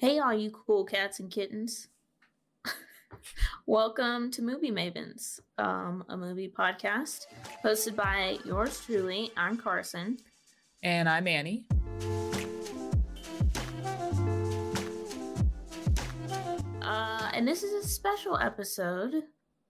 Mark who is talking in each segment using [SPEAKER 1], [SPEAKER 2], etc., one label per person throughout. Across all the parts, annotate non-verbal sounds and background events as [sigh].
[SPEAKER 1] Hey, all you cool cats and kittens. [laughs] Welcome to Movie Mavens, um, a movie podcast hosted by yours truly. I'm Carson.
[SPEAKER 2] And I'm Annie.
[SPEAKER 1] Uh, and this is a special episode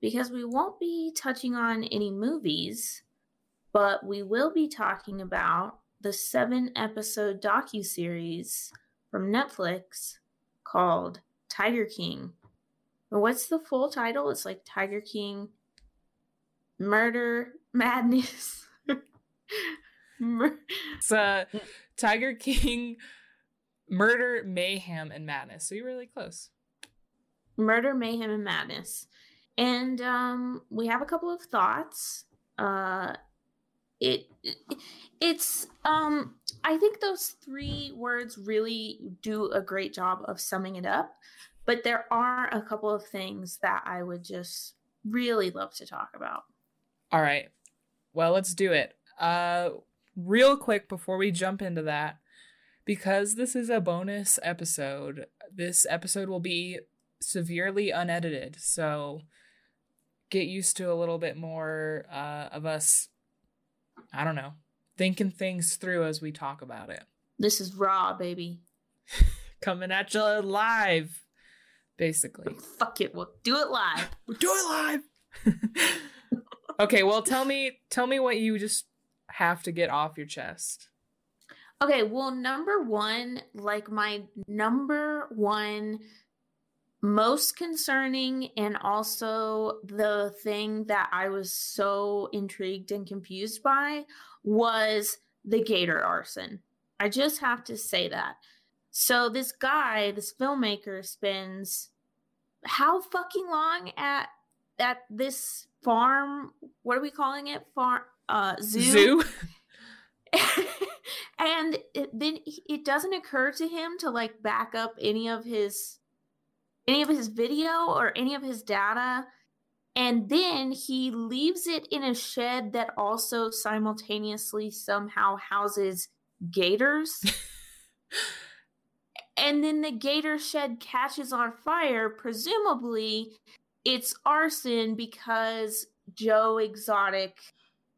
[SPEAKER 1] because we won't be touching on any movies, but we will be talking about the seven episode docu series from Netflix called Tiger King. What's the full title? It's like Tiger King Murder Madness. [laughs]
[SPEAKER 2] Mur- it's uh, Tiger King Murder, Mayhem, and Madness. So you're really close.
[SPEAKER 1] Murder, Mayhem, and Madness. And um, we have a couple of thoughts. Uh, it, it it's um I think those three words really do a great job of summing it up. But there are a couple of things that I would just really love to talk about.
[SPEAKER 2] All right. Well, let's do it. Uh real quick before we jump into that, because this is a bonus episode, this episode will be severely unedited. So get used to a little bit more uh, of us I don't know, thinking things through as we talk about it.
[SPEAKER 1] This is raw, baby. [laughs]
[SPEAKER 2] Coming at you live, basically.
[SPEAKER 1] Fuck it, we'll do it live. [laughs]
[SPEAKER 2] We'll do it live. [laughs] okay, well tell me tell me what you just have to get off your chest.
[SPEAKER 1] Okay, well number 1, like my number 1 most concerning and also the thing that I was so intrigued and confused by was the gator arson. I just have to say that. So this guy, this filmmaker spends how fucking long at at this farm, what are we calling it? Farm uh zoo. Zoo. [laughs] [laughs] and it, then it doesn't occur to him to like back up any of his any of his video or any of his data. And then he leaves it in a shed that also simultaneously somehow houses gators. [laughs] and then the gator shed catches on fire. Presumably, it's arson because Joe Exotic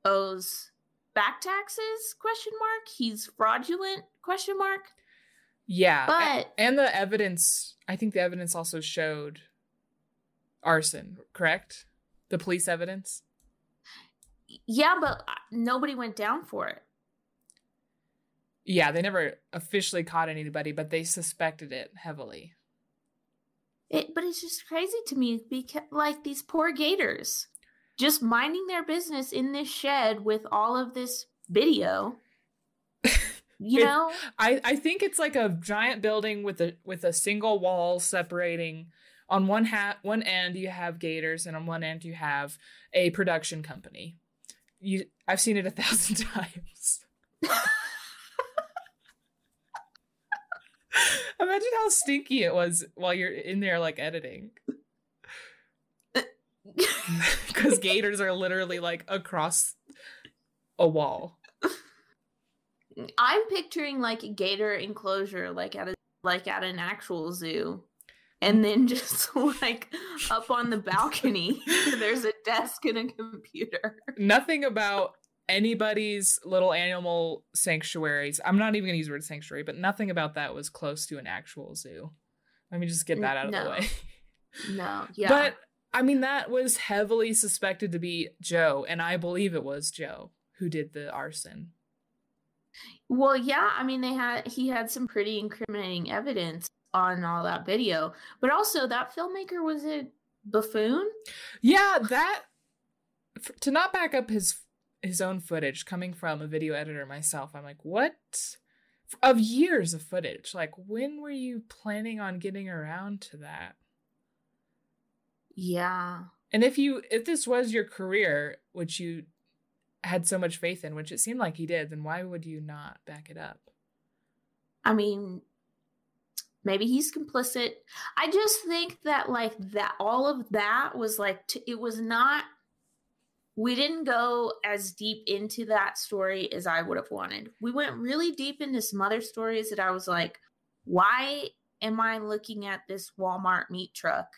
[SPEAKER 1] owes back taxes question mark he's fraudulent question mark
[SPEAKER 2] yeah. But and the evidence, I think the evidence also showed arson, correct? The police evidence?
[SPEAKER 1] Yeah, but uh, nobody went down for it.
[SPEAKER 2] Yeah, they never officially caught anybody, but they suspected it heavily.
[SPEAKER 1] It, but it's just crazy to me because, like, these poor gators just minding their business in this shed with all of this video. [laughs] You know,
[SPEAKER 2] I I think it's like a giant building with a with a single wall separating. On one hat, one end you have Gators, and on one end you have a production company. You, I've seen it a [laughs] thousand times. [laughs] Imagine how stinky it was while you're in there, like editing. [laughs] Because gators are literally like across a wall.
[SPEAKER 1] I'm picturing like a gator enclosure, like at a like at an actual zoo, and then [laughs] just like up on the balcony, [laughs] there's a desk and a computer.
[SPEAKER 2] Nothing about anybody's little animal sanctuaries. I'm not even gonna use the word sanctuary, but nothing about that was close to an actual zoo. Let me just get that out of
[SPEAKER 1] no.
[SPEAKER 2] the way.
[SPEAKER 1] no, [laughs] yeah,
[SPEAKER 2] but I mean that was heavily suspected to be Joe, and I believe it was Joe who did the arson.
[SPEAKER 1] Well, yeah, I mean they had he had some pretty incriminating evidence on all that video, but also that filmmaker was a buffoon.
[SPEAKER 2] Yeah, that to not back up his his own footage coming from a video editor myself. I'm like, "What?" Of years of footage. Like, when were you planning on getting around to that?
[SPEAKER 1] Yeah.
[SPEAKER 2] And if you if this was your career, which you had so much faith in, which it seemed like he did, then why would you not back it up?
[SPEAKER 1] I mean, maybe he's complicit. I just think that like that all of that was like t- it was not we didn't go as deep into that story as I would have wanted. We went really deep into some other stories that I was like, why am I looking at this Walmart meat truck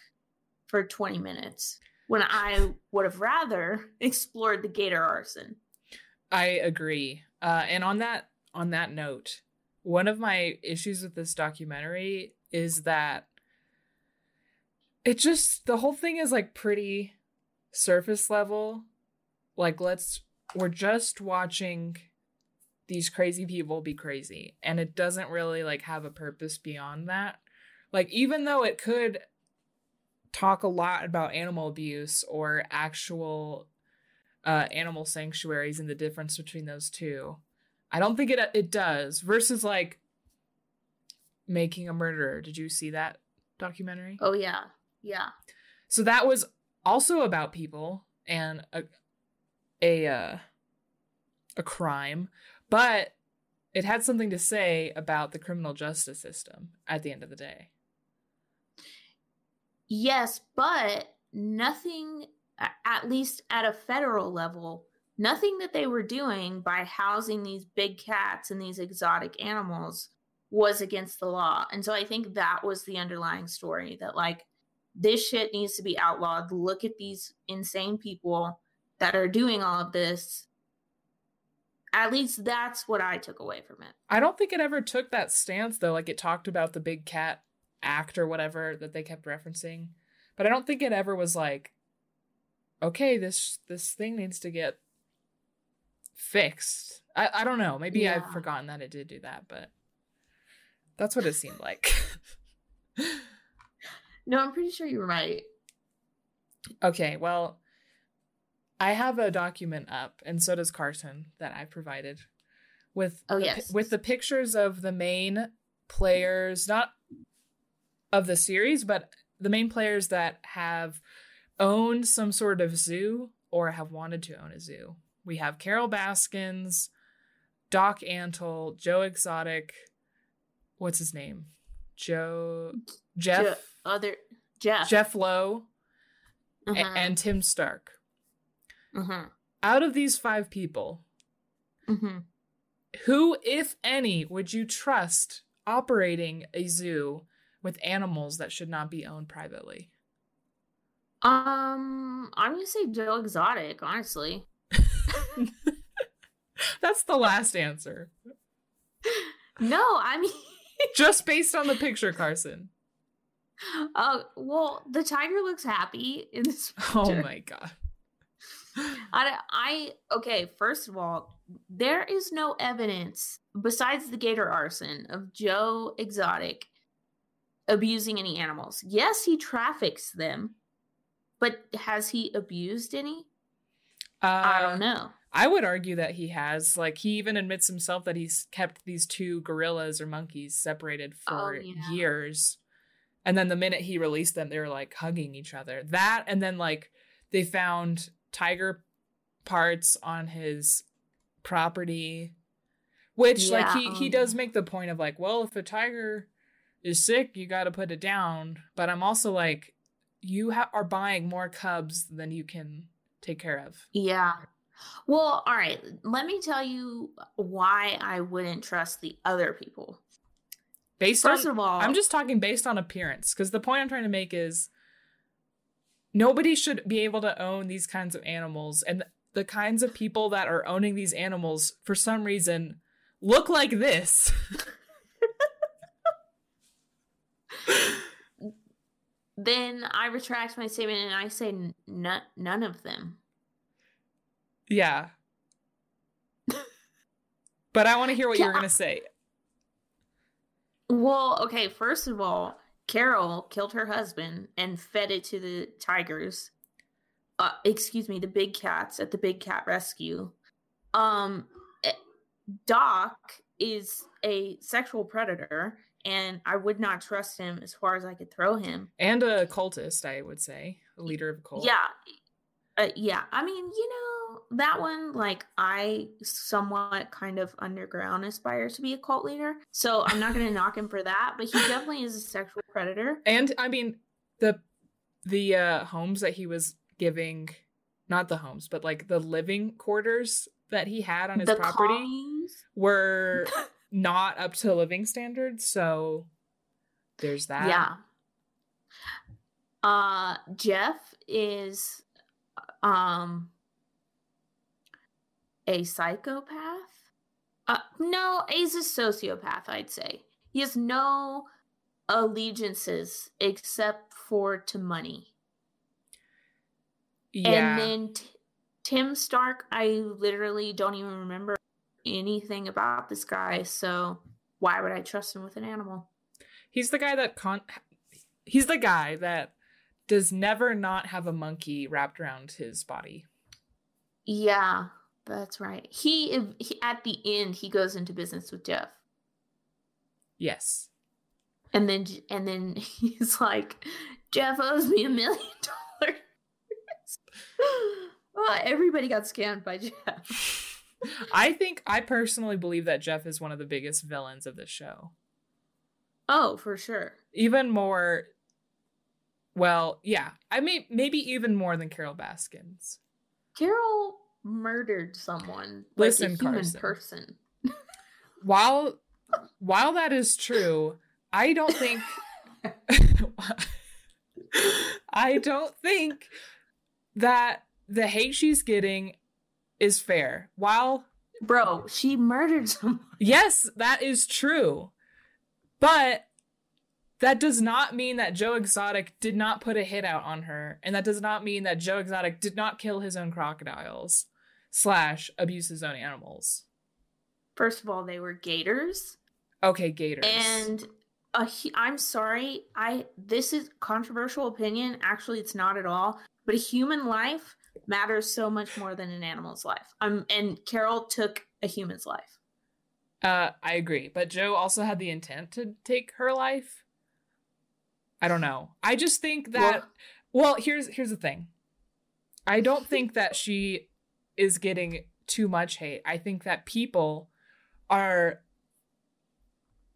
[SPEAKER 1] for 20 minutes when I would have rather explored the gator arson?
[SPEAKER 2] I agree. Uh, and on that on that note, one of my issues with this documentary is that it just the whole thing is like pretty surface level. Like let's we're just watching these crazy people be crazy and it doesn't really like have a purpose beyond that. Like even though it could talk a lot about animal abuse or actual uh, animal sanctuaries and the difference between those two. I don't think it it does. Versus like making a murderer. Did you see that documentary?
[SPEAKER 1] Oh yeah, yeah.
[SPEAKER 2] So that was also about people and a a uh, a crime, but it had something to say about the criminal justice system at the end of the day.
[SPEAKER 1] Yes, but nothing, at least at a federal level, nothing that they were doing by housing these big cats and these exotic animals was against the law. And so I think that was the underlying story that, like, this shit needs to be outlawed. Look at these insane people that are doing all of this. At least that's what I took away from it.
[SPEAKER 2] I don't think it ever took that stance, though. Like, it talked about the big cat act or whatever that they kept referencing. But I don't think it ever was like, okay, this this thing needs to get fixed. I, I don't know. Maybe yeah. I've forgotten that it did do that, but that's what it seemed like. [laughs]
[SPEAKER 1] no, I'm pretty sure you're right.
[SPEAKER 2] Okay, well, I have a document up, and so does Carson that I provided with
[SPEAKER 1] oh yes
[SPEAKER 2] with the pictures of the main players, not of the series, but the main players that have owned some sort of zoo or have wanted to own a zoo. We have Carol Baskins, Doc Antle, Joe Exotic, what's his name? Joe Jeff Je-
[SPEAKER 1] other Jeff
[SPEAKER 2] Jeff Lowe uh-huh. a- and Tim Stark. Uh-huh. Out of these five people, uh-huh. who, if any, would you trust operating a zoo with animals that should not be owned privately?
[SPEAKER 1] Um, I'm gonna say Joe Exotic, honestly. [laughs]
[SPEAKER 2] That's the last answer.
[SPEAKER 1] No, I mean [laughs]
[SPEAKER 2] just based on the picture, Carson.
[SPEAKER 1] Oh, uh, well, the tiger looks happy in this [laughs]
[SPEAKER 2] oh picture. Oh my god.
[SPEAKER 1] I, I okay, first of all, there is no evidence besides the gator arson of Joe Exotic abusing any animals. Yes, he traffics them, but has he abused any? Uh, I don't know.
[SPEAKER 2] I would argue that he has. Like, he even admits himself that he's kept these two gorillas or monkeys separated for oh, yeah. years. And then the minute he released them, they were like hugging each other. That, and then like they found tiger parts on his property, which yeah. like he he does make the point of like, well, if a tiger is sick, you got to put it down. But I'm also like, you ha- are buying more cubs than you can take care of.
[SPEAKER 1] Yeah. Well, all right. Let me tell you why I wouldn't trust the other people.
[SPEAKER 2] Based First on, of all, I'm just talking based on appearance because the point I'm trying to make is nobody should be able to own these kinds of animals, and the kinds of people that are owning these animals for some reason look like this. [laughs]
[SPEAKER 1] then I retract my statement and I say n- none of them.
[SPEAKER 2] Yeah. [laughs] but I want to hear what yeah. you're going to say.
[SPEAKER 1] Well, okay, first of all, Carol killed her husband and fed it to the tigers. Uh, excuse me, the big cats at the big cat rescue. Um eh, Doc is a sexual predator and I would not trust him as far as I could throw him.
[SPEAKER 2] And a cultist, I would say, a leader of a cult.
[SPEAKER 1] Yeah, uh, yeah. I mean, you know that one. Like, I somewhat kind of underground aspire to be a cult leader, so I'm not going [laughs] to knock him for that. But he definitely is a sexual predator.
[SPEAKER 2] And I mean, the the uh, homes that he was giving, not the homes, but like the living quarters that he had on his the property were [laughs] not up to living standards. So There's that.
[SPEAKER 1] Yeah. Uh Jeff is um a psychopath. Uh no, he's a sociopath, I'd say. He has no allegiances except for to money.
[SPEAKER 2] Yeah.
[SPEAKER 1] And then T- Tim Stark, I literally don't even remember anything about this guy, so why would I trust him with an animal?
[SPEAKER 2] He's the guy that con he's the guy that does never not have a monkey wrapped around his body.
[SPEAKER 1] Yeah, that's right. He, he at the end he goes into business with Jeff.
[SPEAKER 2] Yes.
[SPEAKER 1] And then and then [laughs] he's like, Jeff owes me a million dollars. [laughs] Everybody got scammed by Jeff. [laughs]
[SPEAKER 2] I think I personally believe that Jeff is one of the biggest villains of this show.
[SPEAKER 1] Oh, for sure.
[SPEAKER 2] Even more well, yeah. I mean maybe even more than Carol Baskins.
[SPEAKER 1] Carol murdered someone.
[SPEAKER 2] Listen,
[SPEAKER 1] like a human
[SPEAKER 2] Carson.
[SPEAKER 1] person. [laughs]
[SPEAKER 2] While while that is true, I don't think [laughs] [laughs] I don't think that the hate she's getting is fair. While
[SPEAKER 1] Bro, she murdered someone.
[SPEAKER 2] yes, that is true. But that does not mean that Joe Exotic did not put a hit out on her, and that does not mean that Joe Exotic did not kill his own crocodiles slash abuse his own animals.
[SPEAKER 1] First of all, they were gators.
[SPEAKER 2] Okay, gators.
[SPEAKER 1] And uh, a, hu- I'm sorry, I this is controversial opinion. Actually, it's not at all. But a human life matters so much more than an animal's life. Um, and Carol took a human's life.
[SPEAKER 2] Uh, I agree, but Joe also had the intent to take her life. I don't know. I just think that. Well, here's here's the thing. I don't think that she is getting too much hate. I think that people are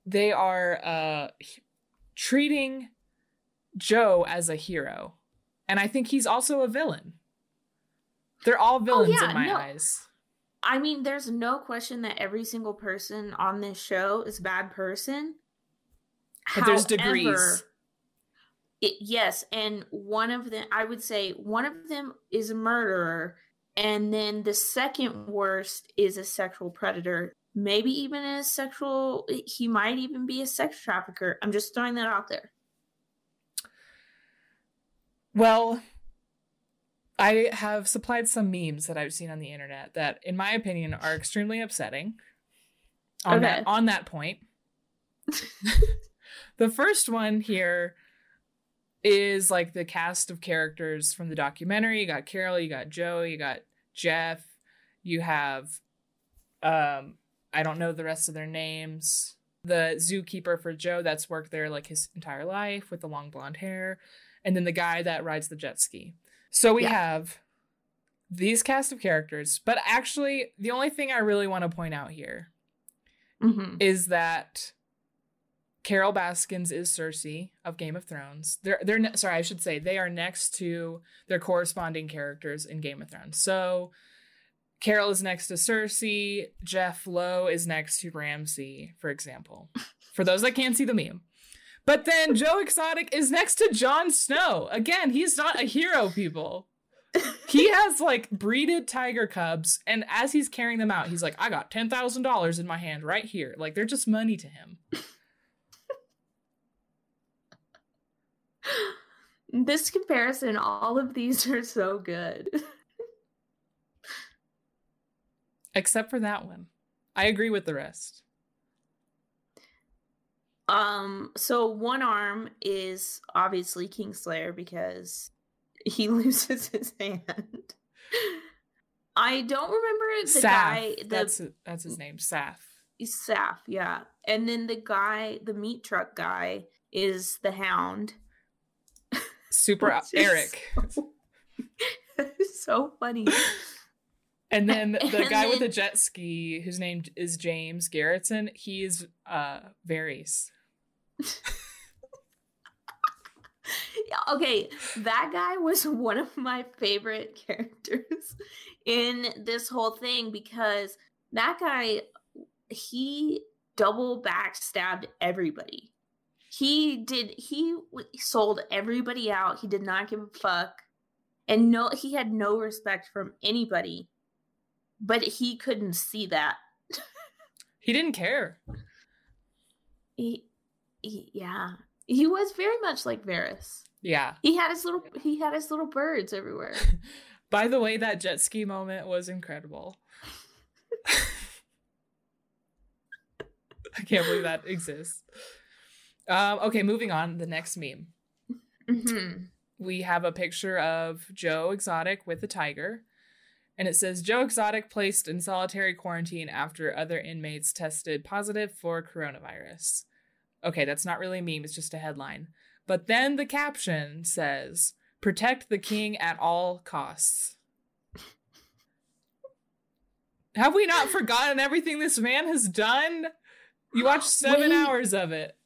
[SPEAKER 2] they are uh treating Joe as a hero. And I think he's also a villain. They're all oh, villains
[SPEAKER 1] yeah,
[SPEAKER 2] in my
[SPEAKER 1] no.
[SPEAKER 2] eyes.
[SPEAKER 1] I mean, there's no question that every single person on this show is a bad person.
[SPEAKER 2] But there's degrees.
[SPEAKER 1] It, yes, and one of them, I would say, one of them is a murderer, and then the second worst is a sexual predator. Maybe even a sexual. He might even be a sex trafficker. I'm just throwing that out there.
[SPEAKER 2] Well, I have supplied some memes that I've seen on the internet that, in my opinion, are extremely upsetting. On
[SPEAKER 1] Okay.
[SPEAKER 2] that on that point, [laughs] the first one here is like the cast of characters from the documentary. You got Carol, you got Joe, you got Jeff, you have um I don't know the rest of their names. The zookeeper for Joe that's worked there like his entire life with the long blonde hair, and then the guy that rides the jet ski. So we
[SPEAKER 1] Yeah.
[SPEAKER 2] have these cast of characters, but actually the only thing I really want to point out here
[SPEAKER 1] Mm-hmm.
[SPEAKER 2] is that Carol Baskins is Cersei of Game of Thrones. They're they're ne- sorry, I should say they are next to their corresponding characters in Game of Thrones. So Carol is next to Cersei, Jeff Lowe is next to Ramsay, for example. For those that can't see the meme. But then Joe Exotic is next to Jon Snow. Again, he's not a hero, people. He [laughs] has like breeded tiger cubs, and as he's carrying them out, he's like, I got $10,000 in my hand right here. Like, they're just money to him. [laughs]
[SPEAKER 1] This comparison, all of these are so good. [laughs]
[SPEAKER 2] Except for that one. I agree with the rest.
[SPEAKER 1] Um, so one arm is obviously Kingslayer because he [laughs] loses his hand. I don't remember the
[SPEAKER 2] Saff.
[SPEAKER 1] guy. The
[SPEAKER 2] that's that's his name, Saff.
[SPEAKER 1] Saff, yeah, and then the guy, the meat truck guy, is the Hound.
[SPEAKER 2] Super [laughs] Eric.
[SPEAKER 1] So, [laughs] so funny.
[SPEAKER 2] And then the
[SPEAKER 1] And
[SPEAKER 2] guy with the jet ski, whose name is James Garretson, he's uh Varys.
[SPEAKER 1] Yeah, okay, that guy was [laughs] one of my favorite characters in this whole thing because that guy he double backstabbed everybody. he did he sold everybody out. He did not give a fuck. And no he had no respect from anybody. But he couldn't see that.
[SPEAKER 2] he didn't care.
[SPEAKER 1] He, he yeah. He was very much like Varys.
[SPEAKER 2] Yeah.
[SPEAKER 1] He had his little he had his little birds everywhere. [laughs]
[SPEAKER 2] By the way, that jet ski moment was incredible. [laughs] I can't believe that exists. Um, okay, moving on. The next meme. Mm-hmm. We have a picture of Joe Exotic with a tiger. And it says Joe Exotic placed in solitary quarantine after other inmates tested positive for coronavirus. Okay, that's not really a meme, it's just a headline. But then the caption says protect the king at all costs. [laughs] Have we not forgotten everything this man has done? You watched [gasps] seven Wait. hours of it.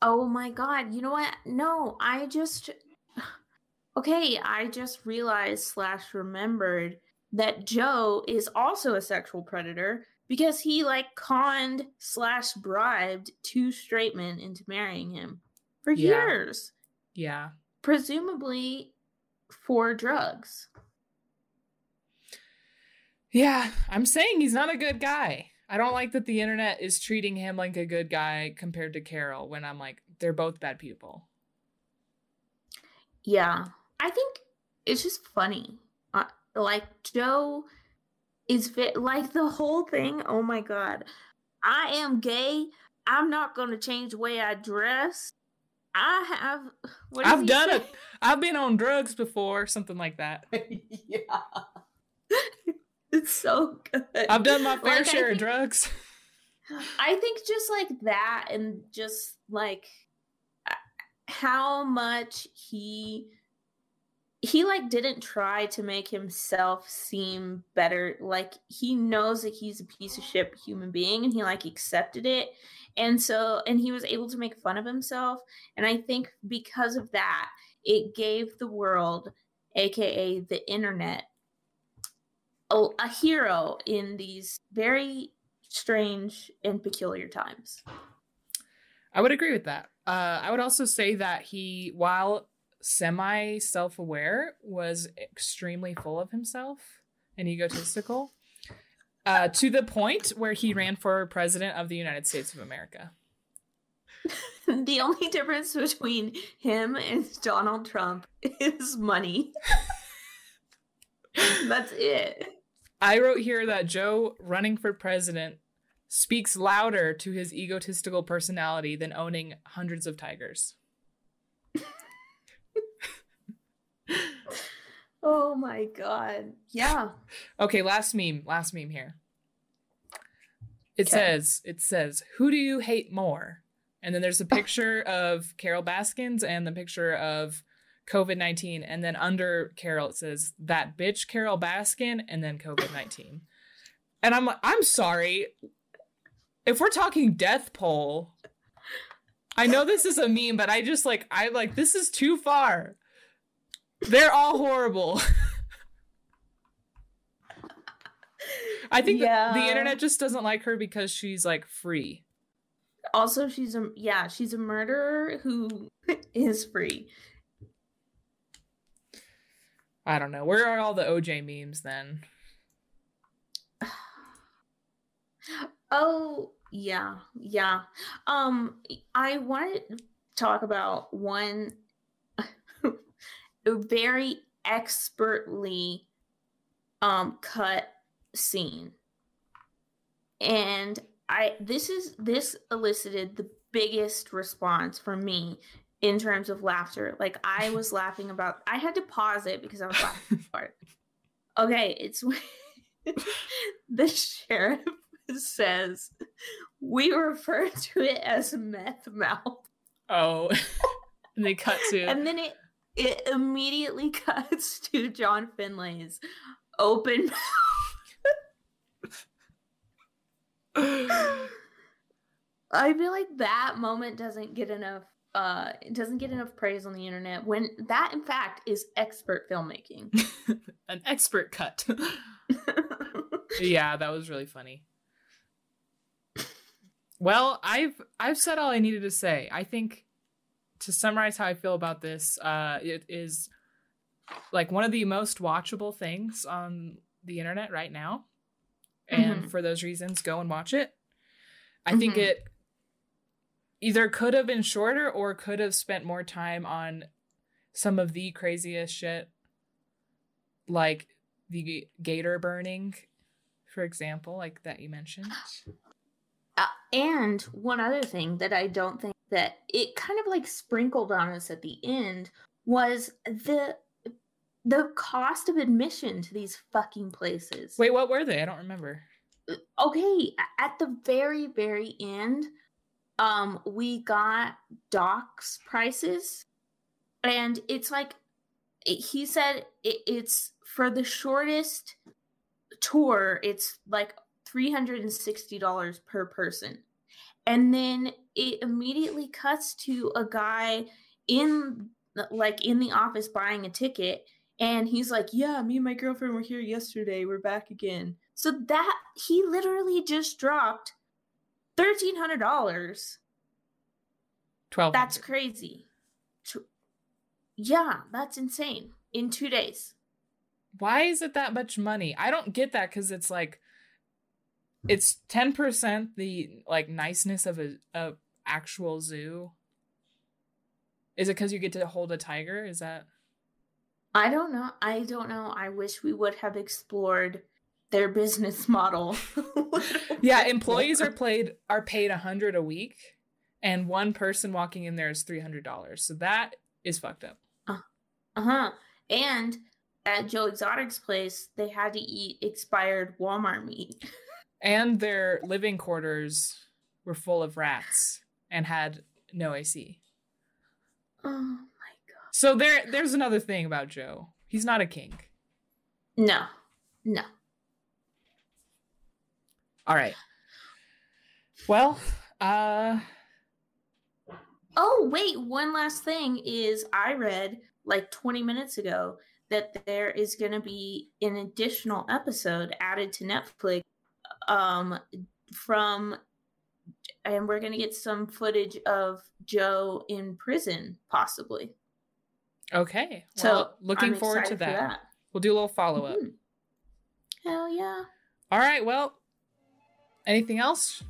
[SPEAKER 1] Oh my god. You know what? No, I just [sighs] Okay, I just realized slash remembered that Joe is also a sexual predator because he like conned slash bribed two straight men into marrying him for yeah. years.
[SPEAKER 2] Yeah.
[SPEAKER 1] Presumably for drugs.
[SPEAKER 2] Yeah, I'm saying he's not a good guy. I don't like that the internet is treating him like a good guy compared to Carol when I'm like, they're both bad people.
[SPEAKER 1] Yeah. I think it's just funny. Uh, like, Joe is fit, like the whole thing. Oh my God. I am gay. I'm not going to change the way I dress. I have.
[SPEAKER 2] I've done it. I've been on drugs before, something like that. [laughs]
[SPEAKER 1] yeah. It's so good.
[SPEAKER 2] I've done my fair like, share think, of drugs. [laughs]
[SPEAKER 1] I think just like that and just like uh, how much he he like didn't try to make himself seem better like he knows that he's a piece of shit human being and he like accepted it and so and he was able to make fun of himself and i think because of that it gave the world aka the internet a, a hero in these very strange and peculiar times.
[SPEAKER 2] I would agree with that. Uh, I would also say that he, while semi self aware, was extremely full of himself and egotistical uh, to the point where he ran for president of the United States of America. [laughs]
[SPEAKER 1] the only difference between him and Donald Trump is money. [laughs] That's it.
[SPEAKER 2] I wrote here that Joe running for president speaks louder to his egotistical personality than owning hundreds of tigers. [laughs]
[SPEAKER 1] oh my god. Yeah.
[SPEAKER 2] okay, last meme, last meme here. It okay. says, it says, "Who do you hate more?" And then there's a [laughs] picture of Carol Baskins and the picture of COVID 19. And then under Carol, it says that bitch Carol Baskin and then COVID 19. and I'm like, I'm sorry. If we're talking death poll, I know this is a meme, but I just like, I like, this is too far. They're all horrible. I think yeah. the, the internet just doesn't like her because she's like free.
[SPEAKER 1] Also, she's a yeah, she's a murderer who [laughs] is free.
[SPEAKER 2] I don't know. Where are all the OJ memes then? [sighs]
[SPEAKER 1] Oh, yeah. Yeah. Um I wanted to talk about one very expertly um cut scene. And I this is this elicited the biggest response from me in terms of laughter. Like I [laughs] was laughing about I had to pause it because I was laughing [laughs] hard. Okay, it's [laughs] the sheriff says we refer to it as meth mouth.
[SPEAKER 2] Oh. and they cut to
[SPEAKER 1] And then it it immediately [laughs] cuts to John Finlay's open mouth. [laughs] I feel like that moment doesn't get enough uh, it doesn't get enough praise on the internet when that in fact is expert filmmaking [laughs]
[SPEAKER 2] an expert cut yeah that was really funny Well, I've I've said all I needed to say. I think to summarize how I feel about this, uh, it is like one of the most watchable things on the internet right now. And
[SPEAKER 1] Mhm.
[SPEAKER 2] for those reasons, go and watch it. I think
[SPEAKER 1] Mhm.
[SPEAKER 2] it either could have been shorter or could have spent more time on some of the craziest shit, like the gator burning, for example, like that you mentioned. [gasps]
[SPEAKER 1] Uh, and one other thing that I don't think that it kind of like sprinkled on us at the end was the the cost of admission to these fucking places.
[SPEAKER 2] Wait, what were they? I don't remember.
[SPEAKER 1] okay, at the very very end, um, we got Doc's prices, and it's like he said it, it's for the shortest tour. It's like three hundred and sixty dollars per person, and then it immediately cuts to a guy in like in the office buying a ticket and he's like, "Yeah, me and my girlfriend were here yesterday. We're back again." So that he literally just dropped thirteen hundred dollars.
[SPEAKER 2] Twelve.
[SPEAKER 1] That's crazy. Yeah, that's insane. In two days.
[SPEAKER 2] Why is it that much money? I don't get that because it's like it's ten percent the like niceness of a, a actual zoo. Is it because you get to hold a tiger? Is that
[SPEAKER 1] I don't know. I don't know. I wish we would have explored their business model. [laughs]
[SPEAKER 2] yeah? Employees are played are paid a hundred a week, and one person walking in there is three hundred dollars. So that is fucked up.
[SPEAKER 1] Uh huh. And at Joe Exotic's place, they had to eat expired Walmart meat. [laughs]
[SPEAKER 2] And their living quarters were full of rats and had no AC.
[SPEAKER 1] Oh my god.
[SPEAKER 2] So there, there's another thing about Joe. He's not a king.
[SPEAKER 1] No. No.
[SPEAKER 2] All right. Well, uh,
[SPEAKER 1] Oh, wait, one last thing is I read like 20 minutes ago that there is going to be an additional episode added to Netflix um from and we're going to get some footage of Joe in prison possibly.
[SPEAKER 2] okay.
[SPEAKER 1] So,
[SPEAKER 2] Well, looking
[SPEAKER 1] I'm
[SPEAKER 2] forward to that.
[SPEAKER 1] for
[SPEAKER 2] We'll do a little follow up.
[SPEAKER 1] Mhm. Hell yeah.
[SPEAKER 2] All right. Well, anything else?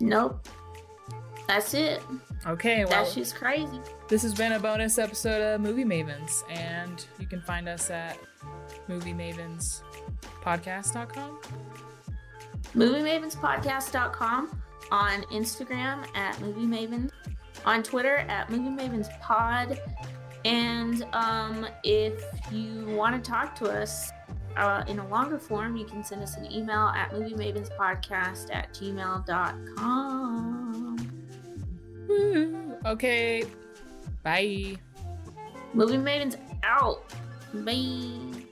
[SPEAKER 1] Nope. That's it.
[SPEAKER 2] Okay. Well,
[SPEAKER 1] That's just crazy.
[SPEAKER 2] this has been a bonus episode of Movie Mavens, and you can find us at moviemavenspodcast.com.
[SPEAKER 1] MovieMavensPodcast.com on Instagram at Movie Mavens, on Twitter at Movie Mavens Pod, and um, if you want to talk to us uh, in a longer form, you can send us an email at moviemavenspodcast at gmail.com.
[SPEAKER 2] Okay. Bye.
[SPEAKER 1] Movie Mavens out. Bye.